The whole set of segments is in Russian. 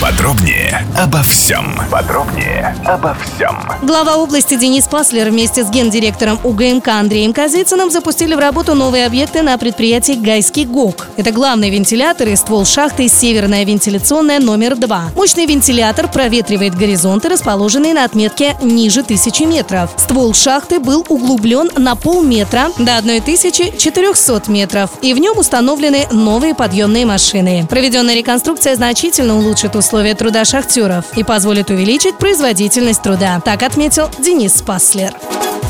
Подробнее обо всем. Подробнее обо всем. Глава области Денис Паслер вместе с гендиректором УГМК Андреем Казицыным запустили в работу новые объекты на предприятии Гайский ГОК. Это главный вентилятор и ствол шахты «Северная вентиляционная номер 2». Мощный вентилятор проветривает горизонты, расположенные на отметке ниже тысячи метров. Ствол шахты был углублен на полметра до 1400 метров, и в нем установлены новые подъемные машины. Проведенная реконструкция значительно улучшит условия труда шахтеров и позволит увеличить производительность труда. Так отметил Денис Паслер.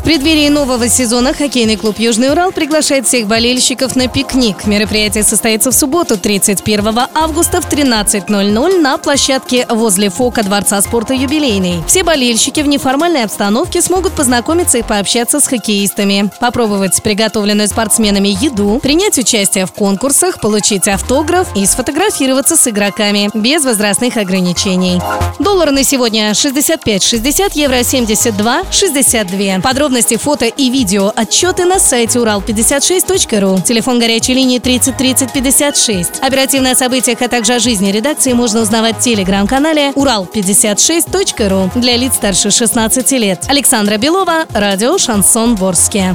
В преддверии нового сезона хоккейный клуб «Южный Урал» приглашает всех болельщиков на пикник. Мероприятие состоится в субботу, 31 августа в 13.00 на площадке возле ФОКа Дворца спорта «Юбилейный». Все болельщики в неформальной обстановке смогут познакомиться и пообщаться с хоккеистами, попробовать приготовленную спортсменами еду, принять участие в конкурсах, получить автограф и сфотографироваться с игроками без возрастных ограничений. Доллар на сегодня 65,60, евро 72,62. Подробности, фото и видео отчеты на сайте урал56.ру. Телефон горячей линии 30 30 56. Оперативно о событиях, а также о жизни редакции можно узнавать в телеграм-канале урал56.ру для лиц старше 16 лет. Александра Белова, радио «Шансон Ворске».